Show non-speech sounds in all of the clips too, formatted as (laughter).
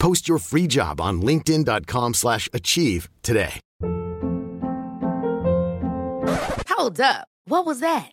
Post your free job on linkedin.com/achieve slash achieve today. Hold up. What was that?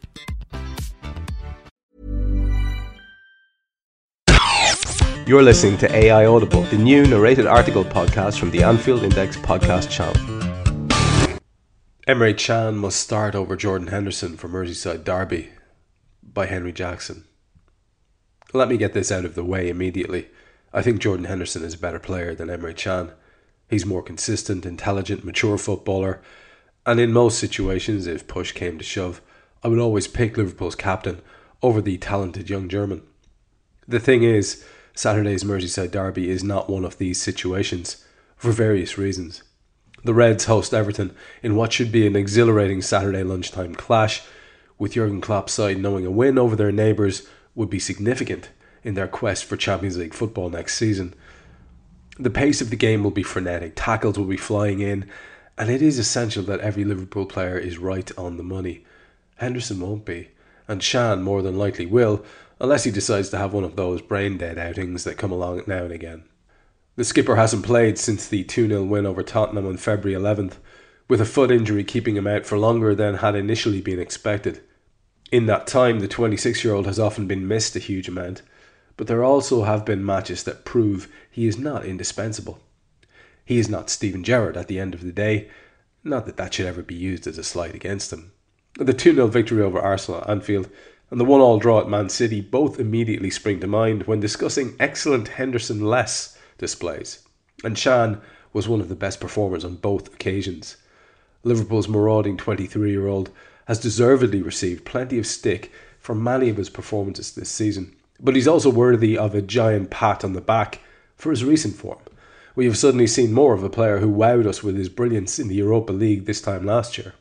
You're listening to AI Audible, the new narrated article podcast from the Anfield Index podcast channel. Emre Can must start over Jordan Henderson for Merseyside Derby by Henry Jackson. Let me get this out of the way immediately. I think Jordan Henderson is a better player than Emre Can. He's more consistent, intelligent, mature footballer, and in most situations, if push came to shove, I would always pick Liverpool's captain over the talented young German. The thing is, Saturday's Merseyside derby is not one of these situations, for various reasons. The Reds host Everton in what should be an exhilarating Saturday lunchtime clash, with Jurgen Klopp's side knowing a win over their neighbours would be significant in their quest for Champions League football next season. The pace of the game will be frenetic, tackles will be flying in, and it is essential that every Liverpool player is right on the money. Henderson won't be, and Can more than likely will, unless he decides to have one of those brain dead outings that come along now and again. The skipper hasn't played since the 2 0 win over Tottenham on February 11th, with a foot injury keeping him out for longer than had initially been expected. In that time, the 26 year old has often been missed a huge amount, but there also have been matches that prove he is not indispensable. He is not Steven Gerrard at the end of the day, not that that should ever be used as a slight against him. The 2 0 victory over Arsenal at Anfield and the 1 all draw at Man City both immediately spring to mind when discussing excellent Henderson less displays. And Can was one of the best performers on both occasions. Liverpool's marauding 23 year old has deservedly received plenty of stick for many of his performances this season, but he's also worthy of a giant pat on the back for his recent form. We have suddenly seen more of a player who wowed us with his brilliance in the Europa League this time last year.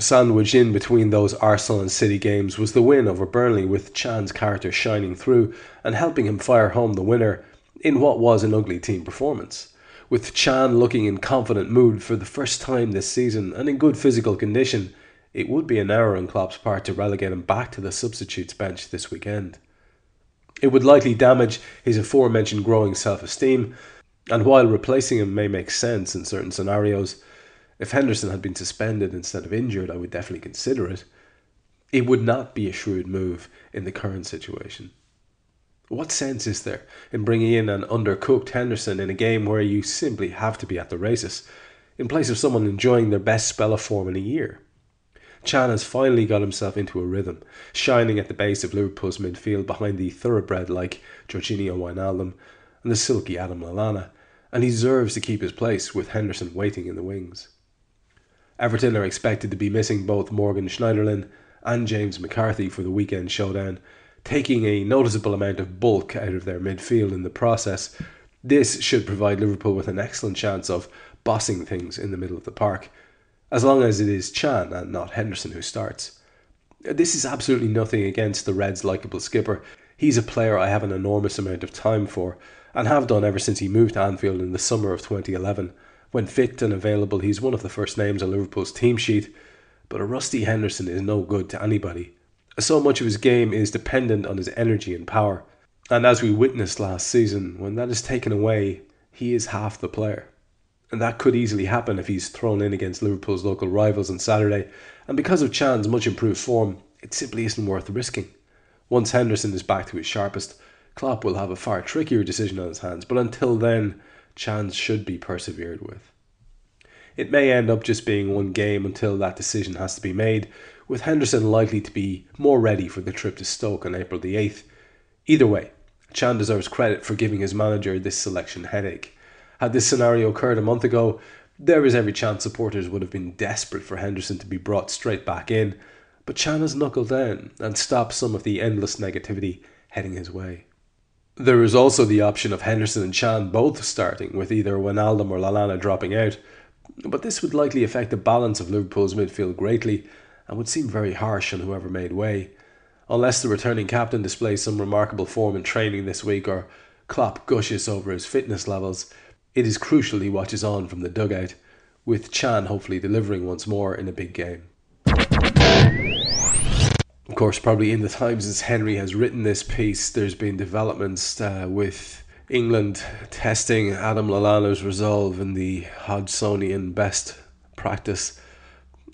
Sandwiched in between those Arsenal and City games was the win over Burnley, with Can's character shining through and helping him fire home the winner in what was an ugly team performance. With Can looking in confident mood for the first time this season and in good physical condition, it would be an error on Klopp's part to relegate him back to the substitutes bench this weekend. It would likely damage his aforementioned growing self esteem, and while replacing him may make sense in certain scenarios, if Henderson had been suspended instead of injured, I would definitely consider it. It would not be a shrewd move in the current situation. What sense is there in bringing in an undercooked Henderson in a game where you simply have to be at the races, in place of someone enjoying their best spell of form in a year? Can has finally got himself into a rhythm, shining at the base of Liverpool's midfield behind the thoroughbred like Georginio Wijnaldum and the silky Adam Lallana, and he deserves to keep his place with Henderson waiting in the wings. Everton are expected to be missing both Morgan Schneiderlin and James McCarthy for the weekend showdown, taking a noticeable amount of bulk out of their midfield in the process. This should provide Liverpool with an excellent chance of bossing things in the middle of the park, as long as it is Can and not Henderson who starts. This is absolutely nothing against the Reds' likeable skipper. He's a player I have an enormous amount of time for, and have done ever since he moved to Anfield in the summer of 2011. When fit and available, he's one of the first names on Liverpool's team sheet, but a rusty Henderson is no good to anybody. So much of his game is dependent on his energy and power, and as we witnessed last season, when that is taken away, he is half the player. And that could easily happen if he's thrown in against Liverpool's local rivals on Saturday, and because of Can's much improved form, it simply isn't worth risking. Once Henderson is back to his sharpest, Klopp will have a far trickier decision on his hands, but until then, Chance should be persevered with. It may end up just being one game until that decision has to be made, with Henderson likely to be more ready for the trip to Stoke on April the 8th. Either way, Can deserves credit for giving his manager this selection headache. Had this scenario occurred a month ago, there is every chance supporters would have been desperate for Henderson to be brought straight back in, but Can has knuckled down and stopped some of the endless negativity heading his way. There is also the option of Henderson and Can both starting, with either Wijnaldum or Lallana dropping out, but this would likely affect the balance of Liverpool's midfield greatly and would seem very harsh on whoever made way. Unless the returning captain displays some remarkable form in training this week or Klopp gushes over his fitness levels, it is crucial he watches on from the dugout, with Can hopefully delivering once more in a big game. Course, probably in the times as Henry has written this piece, there's been developments uh, with England testing Adam Lallana's resolve in the Hodgsonian best practice.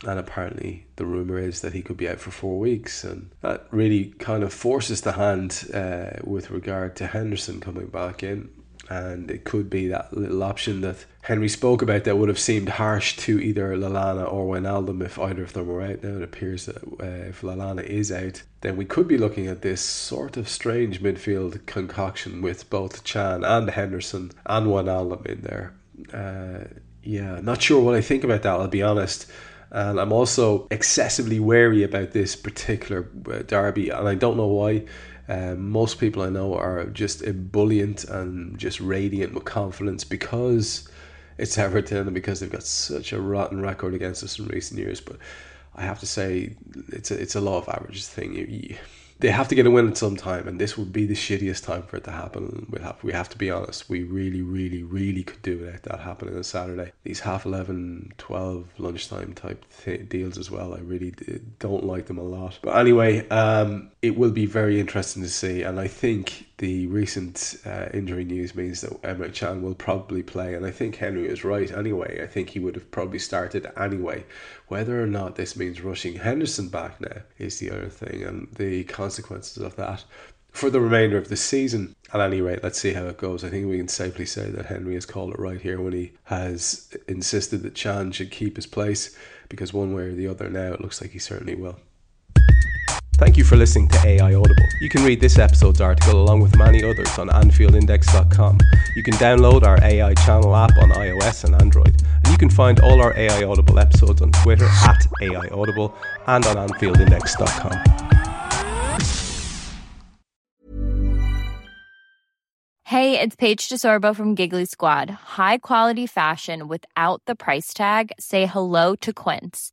And apparently, the rumour is that he could be out for four weeks. And that really kind of forces the hand uh, with regard to Henderson coming back in and it could be that little option that Henry spoke about that would have seemed harsh to either Lallana or Wijnaldum if either of them were out. Now it appears that uh, if Lallana is out, then we could be looking at this sort of strange midfield concoction with both Can and Henderson and Wijnaldum in there. Uh, yeah, not sure what I think about that. I'll be honest. And I'm also excessively wary about this particular uh, derby, and I don't know why. Um, most people I know are just ebullient and just radiant with confidence because it's (laughs) Everton and because they've got such a rotten record against us in recent years. But I have to say, it's a, it's a law of averages thing. You, you, they have to get a win at some time, and this would be the shittiest time for it to happen. We have, we have to be honest. We really, really, really could do without that happening on Saturday. These half 11, 12 lunchtime type th- deals as well. I really don't like them a lot. But anyway, um, it will be very interesting to see, and I think the recent uh, injury news means that Emre Can will probably play, and I think Henry is right anyway. I think he would have probably started anyway. Whether or not this means rushing Henderson back now is the other thing, and the consequences of that for the remainder of the season. At any rate, let's see how it goes. I think we can safely say that Henry has called it right here when he has insisted that Can should keep his place, because one way or the other now it looks like he certainly will. Thank you for listening to AI Audible. You can read this episode's article along with many others on AnfieldIndex.com. You can download our AI channel app on iOS and Android. And you can find all our AI Audible episodes on Twitter at AI Audible and on AnfieldIndex.com. Hey, it's Paige DeSorbo from Giggly Squad. High quality fashion without the price tag? Say hello to Quince.